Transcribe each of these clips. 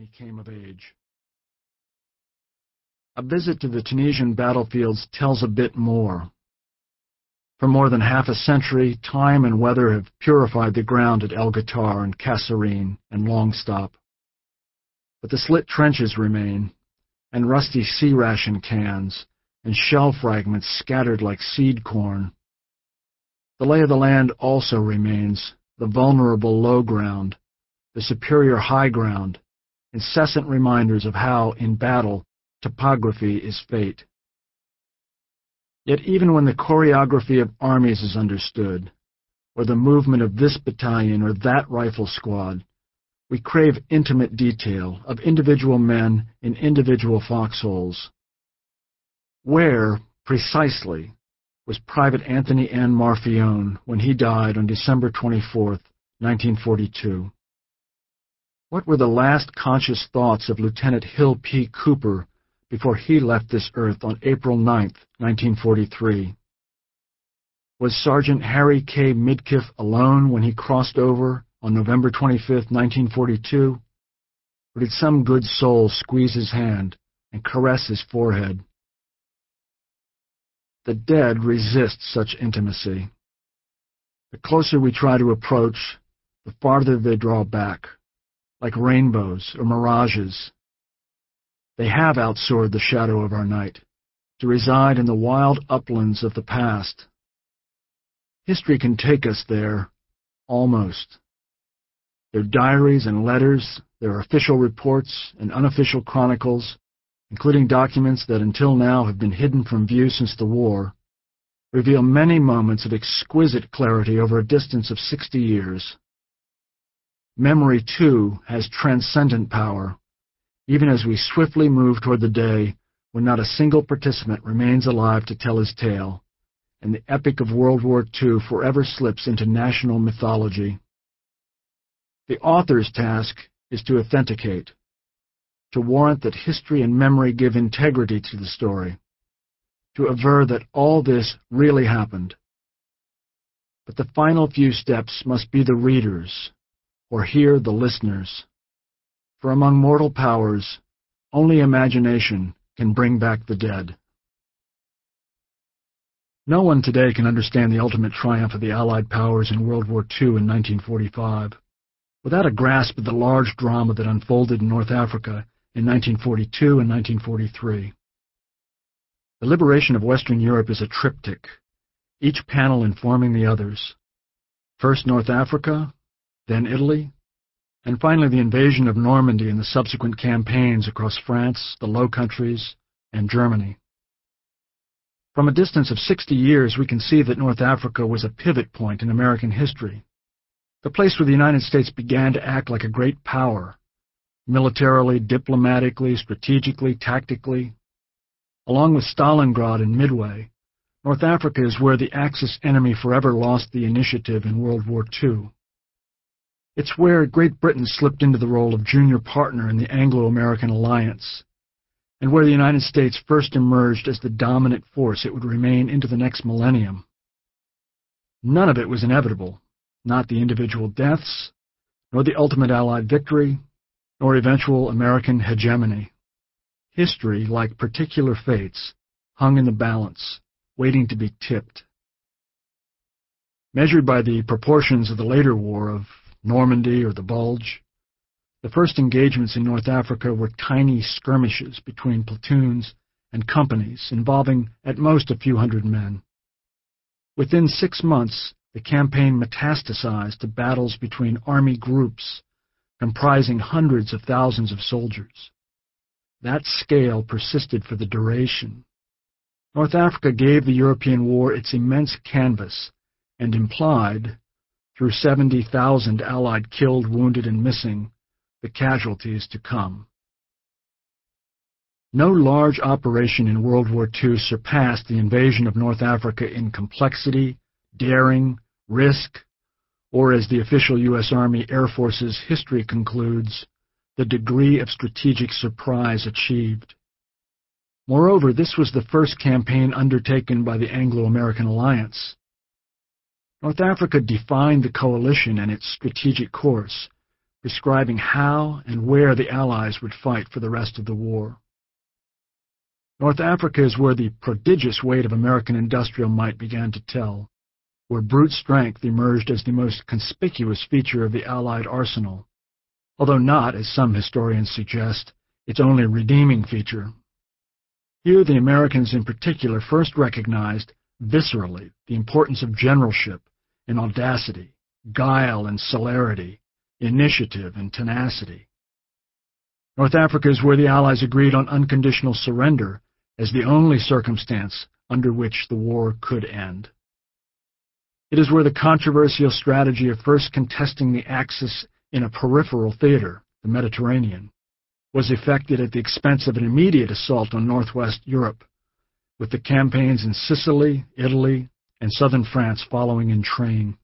Army came of age. A visit to the Tunisian battlefields tells a bit more. For more than half a century, time and weather have purified the ground at El Guettar and Kasserine and Longstop. But the slit trenches remain, and rusty C ration cans, and shell fragments scattered like seed corn. The lay of the land also remains, the vulnerable low ground, the superior high ground, incessant reminders of how, in battle, topography is fate. Yet even when the choreography of armies is understood, or the movement of this battalion or that rifle squad, we crave intimate detail of individual men in individual foxholes. Where, precisely, was Private Anthony N. Marfione when he died on December 24, 1942? What were the last conscious thoughts of Lieutenant Hill P. Cooper before he left this earth on April 9, 1943. Was Sergeant Harry K. Midkiff alone when he crossed over on November 25, 1942? Or did some good soul squeeze his hand and caress his forehead? The dead resist such intimacy. The closer we try to approach, the farther they draw back, like rainbows or mirages they have outsoared the shadow of our night, to reside in the wild uplands of the past. History can take us there, almost. Their diaries and letters, their official reports and unofficial chronicles, including documents that until now have been hidden from view since the war, reveal many moments of exquisite clarity over a distance of 60 years. Memory, too, has transcendent power even as we swiftly move toward the day when not a single participant remains alive to tell his tale, and the epic of World War II forever slips into national mythology. The author's task is to authenticate, to warrant that history and memory give integrity to the story, to aver that all this really happened. But the final few steps must be the readers, or hear the listeners for among mortal powers, only imagination can bring back the dead. No one today can understand the ultimate triumph of the Allied powers in World War II in 1945 without a grasp of the large drama that unfolded in North Africa in 1942 and 1943. The liberation of Western Europe is a triptych, each panel informing the others. First North Africa, then Italy, and finally the invasion of Normandy and the subsequent campaigns across France, the Low Countries, and Germany. From a distance of 60 years, we can see that North Africa was a pivot point in American history, the place where the United States began to act like a great power, militarily, diplomatically, strategically, tactically. Along with Stalingrad and Midway, North Africa is where the Axis enemy forever lost the initiative in World War II. It's where Great Britain slipped into the role of junior partner in the Anglo-American alliance, and where the United States first emerged as the dominant force it would remain into the next millennium. None of it was inevitable, not the individual deaths, nor the ultimate Allied victory, nor eventual American hegemony. History, like particular fates, hung in the balance, waiting to be tipped. Measured by the proportions of the later war of Normandy or the Bulge. The first engagements in North Africa were tiny skirmishes between platoons and companies involving at most a few hundred men. Within six months, the campaign metastasized to battles between army groups comprising hundreds of thousands of soldiers. That scale persisted for the duration. North Africa gave the European war its immense canvas and implied, through 70,000 Allied killed, wounded, and missing, the casualties to come. No large operation in World War II surpassed the invasion of North Africa in complexity, daring, risk, or as the official U.S. Army Air Force's history concludes, the degree of strategic surprise achieved. Moreover, this was the first campaign undertaken by the Anglo-American alliance. North Africa defined the coalition and its strategic course, prescribing how and where the Allies would fight for the rest of the war. North Africa is where the prodigious weight of American industrial might began to tell, where brute strength emerged as the most conspicuous feature of the Allied arsenal, although not, as some historians suggest, its only redeeming feature. Here the Americans in particular first recognized, viscerally, the importance of generalship and audacity, guile and celerity, initiative and tenacity. North Africa is where the Allies agreed on unconditional surrender as the only circumstance under which the war could end. It is where the controversial strategy of first contesting the Axis in a peripheral theater, the Mediterranean, was effected at the expense of an immediate assault on northwest Europe, with the campaigns in Sicily, Italy, and southern France following in train.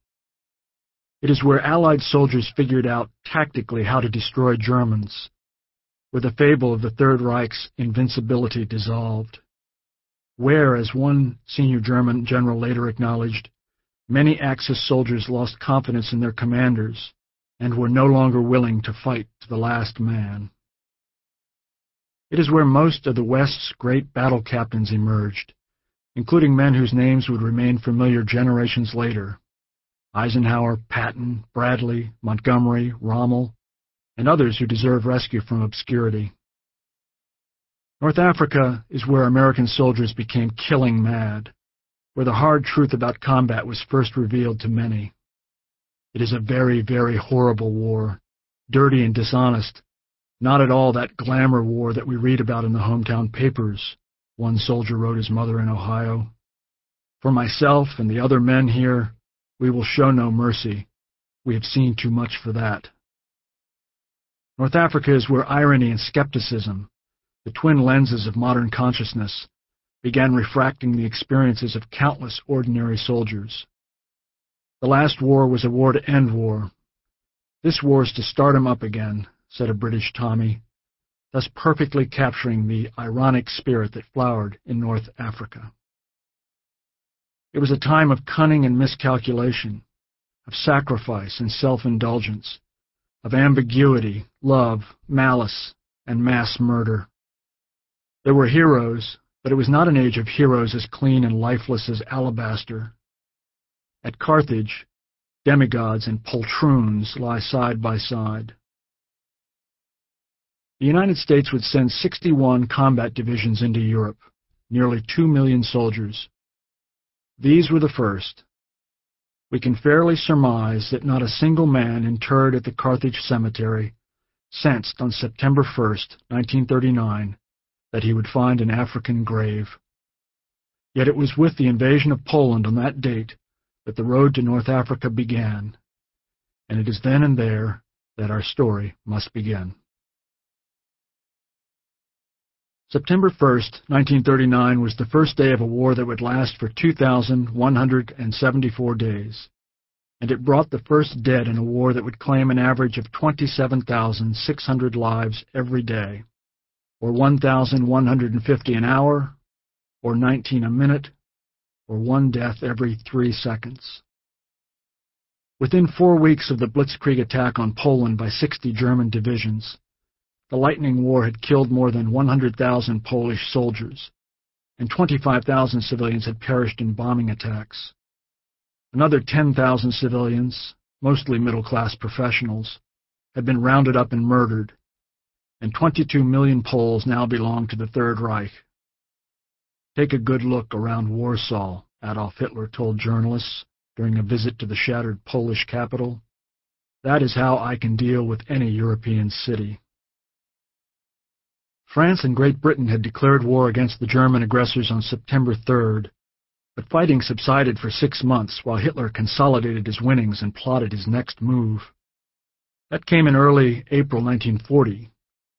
It is where Allied soldiers figured out tactically how to destroy Germans, where the fable of the Third Reich's invincibility dissolved, where, as one senior German general later acknowledged, many Axis soldiers lost confidence in their commanders and were no longer willing to fight to the last man. It is where most of the West's great battle captains emerged, including men whose names would remain familiar generations later. Eisenhower, Patton, Bradley, Montgomery, Rommel, and others who deserve rescue from obscurity. North Africa is where American soldiers became killing mad, where the hard truth about combat was first revealed to many. It is a very, very horrible war, dirty and dishonest, not at all that glamour war that we read about in the hometown papers, one soldier wrote his mother in Ohio. For myself and the other men here, we will show no mercy. We have seen too much for that. North Africa is where irony and skepticism, the twin lenses of modern consciousness, began refracting the experiences of countless ordinary soldiers. The last war was a war to end war. This war is to start him up again, said a British Tommy, thus perfectly capturing the ironic spirit that flowered in North Africa. It was a time of cunning and miscalculation, of sacrifice and self-indulgence, of ambiguity, love, malice, and mass murder. There were heroes, but it was not an age of heroes as clean and lifeless as alabaster. At Carthage, demigods and poltroons lie side by side. The United States would send 61 combat divisions into Europe, nearly 2 million soldiers. These were the first. We can fairly surmise that not a single man interred at the Carthage cemetery sensed on September 1, 1939, that he would find an African grave. Yet it was with the invasion of Poland on that date that the road to North Africa began, and it is then and there that our story must begin. September 1, 1939 was the first day of a war that would last for 2,174 days, and it brought the first dead in a war that would claim an average of 27,600 lives every day, or 1,150 an hour, or 19 a minute, or one death every three seconds. Within four weeks of the Blitzkrieg attack on Poland by 60 German divisions, the Lightning War had killed more than 100,000 Polish soldiers, and 25,000 civilians had perished in bombing attacks. Another 10,000 civilians, mostly middle-class professionals, had been rounded up and murdered, and 22 million Poles now belonged to the Third Reich. Take a good look around Warsaw, Adolf Hitler told journalists during a visit to the shattered Polish capital. That is how I can deal with any European city. France and Great Britain had declared war against the German aggressors on September 3rd, but fighting subsided for six months while Hitler consolidated his winnings and plotted his next move. That came in early April 1940,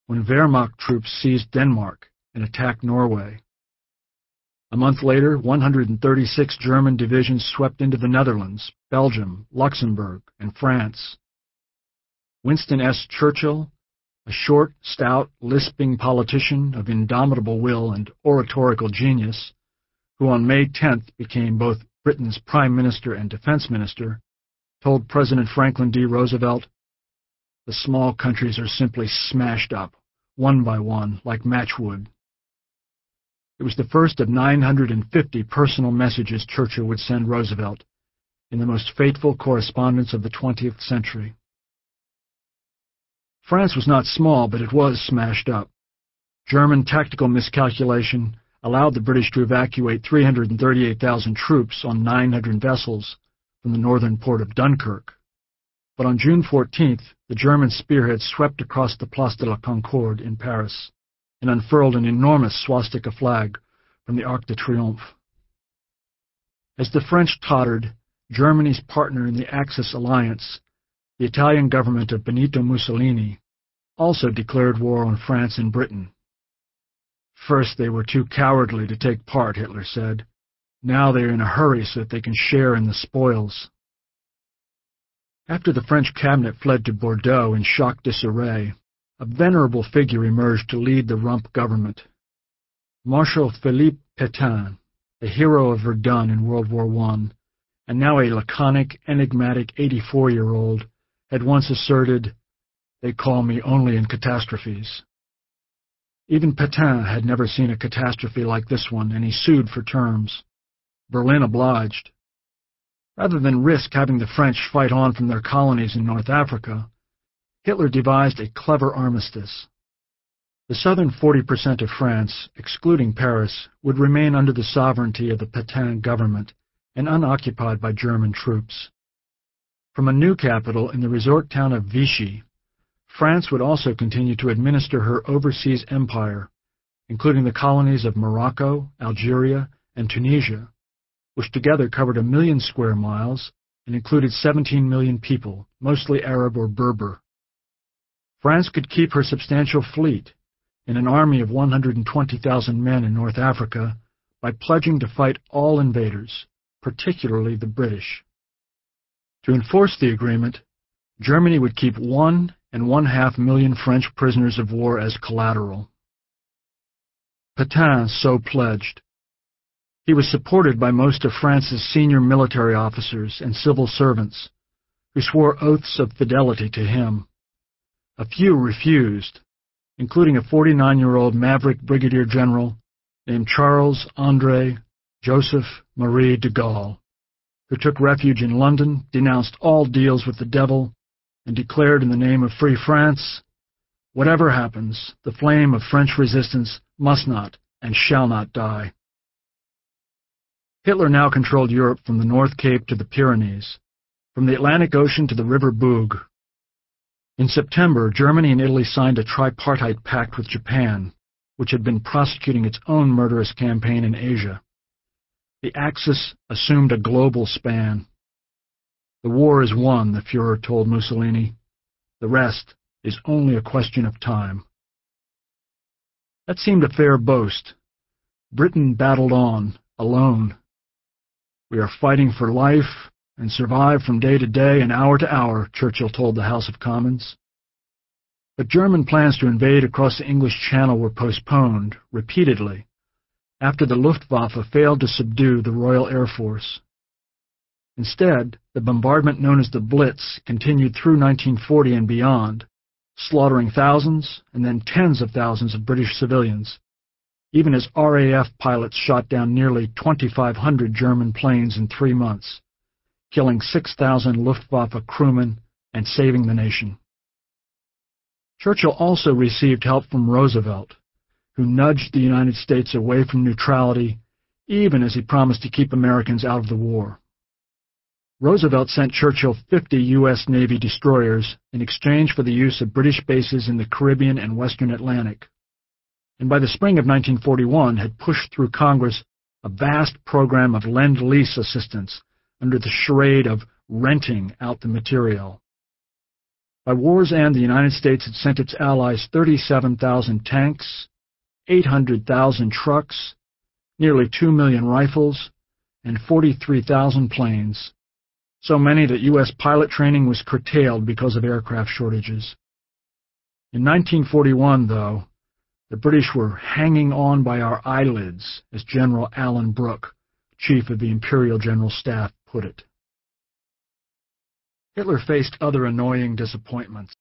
when Wehrmacht troops seized Denmark and attacked Norway. A month later, 136 German divisions swept into the Netherlands, Belgium, Luxembourg, and France. Winston S. Churchill a short, stout, lisping politician of indomitable will and oratorical genius, who on May 10th became both Britain's Prime Minister and Defense Minister, told President Franklin D. Roosevelt, the small countries are simply smashed up, one by one, like matchwood. It was the first of 950 personal messages Churchill would send Roosevelt in the most fateful correspondence of the 20th century. France was not small, but it was smashed up. German tactical miscalculation allowed the British to evacuate 338,000 troops on 900 vessels from the northern port of Dunkirk. But on June 14th, the German spearhead swept across the Place de la Concorde in Paris and unfurled an enormous swastika flag from the Arc de Triomphe. As the French tottered, Germany's partner in the Axis alliance, the Italian government of Benito Mussolini, also declared war on France and Britain. First they were too cowardly to take part, Hitler said. Now they are in a hurry so that they can share in the spoils. After the French cabinet fled to Bordeaux in shock disarray, a venerable figure emerged to lead the rump government. Marshal Philippe Pétain, the hero of Verdun in World War I, and now a laconic, enigmatic 84-year-old, had once asserted, They call me only in catastrophes. Even Pétain had never seen a catastrophe like this one, and he sued for terms. Berlin obliged. Rather than risk having the French fight on from their colonies in North Africa, Hitler devised a clever armistice. The southern 40% of France, excluding Paris, would remain under the sovereignty of the Pétain government and unoccupied by German troops. From a new capital in the resort town of Vichy, France would also continue to administer her overseas empire, including the colonies of Morocco, Algeria, and Tunisia, which together covered a million square miles and included 17 million people, mostly Arab or Berber. France could keep her substantial fleet and an army of 120,000 men in North Africa by pledging to fight all invaders, particularly the British. To enforce the agreement, Germany would keep one and one-half million French prisoners of war as collateral. Pétain so pledged. He was supported by most of France's senior military officers and civil servants, who swore oaths of fidelity to him. A few refused, including a 49-year-old maverick brigadier general named Charles André Joseph Marie de Gaulle, who took refuge in London, denounced all deals with the devil, and declared in the name of free France, whatever happens, the flame of French resistance must not and shall not die. Hitler now controlled Europe from the North Cape to the Pyrenees, from the Atlantic Ocean to the River Bug. In September, Germany and Italy signed a tripartite pact with Japan, which had been prosecuting its own murderous campaign in Asia. The Axis assumed a global span. The war is won, the Fuhrer told Mussolini. The rest is only a question of time. That seemed a fair boast. Britain battled on, alone. We are fighting for life and survive from day to day and hour to hour, Churchill told the House of Commons. But German plans to invade across the English Channel were postponed, repeatedly, after the Luftwaffe failed to subdue the Royal Air Force. Instead, the bombardment known as the Blitz continued through 1940 and beyond, slaughtering thousands and then tens of thousands of British civilians, even as RAF pilots shot down nearly 2,500 German planes in three months, killing 6,000 Luftwaffe crewmen and saving the nation. Churchill also received help from Roosevelt, who nudged the United States away from neutrality, even as he promised to keep Americans out of the war. Roosevelt sent Churchill 50 U.S. Navy destroyers in exchange for the use of British bases in the Caribbean and Western Atlantic, and by the spring of 1941 had pushed through Congress a vast program of Lend-Lease assistance under the charade of renting out the material. By war's end, the United States had sent its allies 37,000 tanks, 800,000 trucks, nearly 2 million rifles, and 43,000 planes so many that U.S. pilot training was curtailed because of aircraft shortages. In 1941, though, the British were hanging on by our eyelids, as General Alan Brooke, chief of the Imperial General Staff, put it. Hitler faced other annoying disappointments.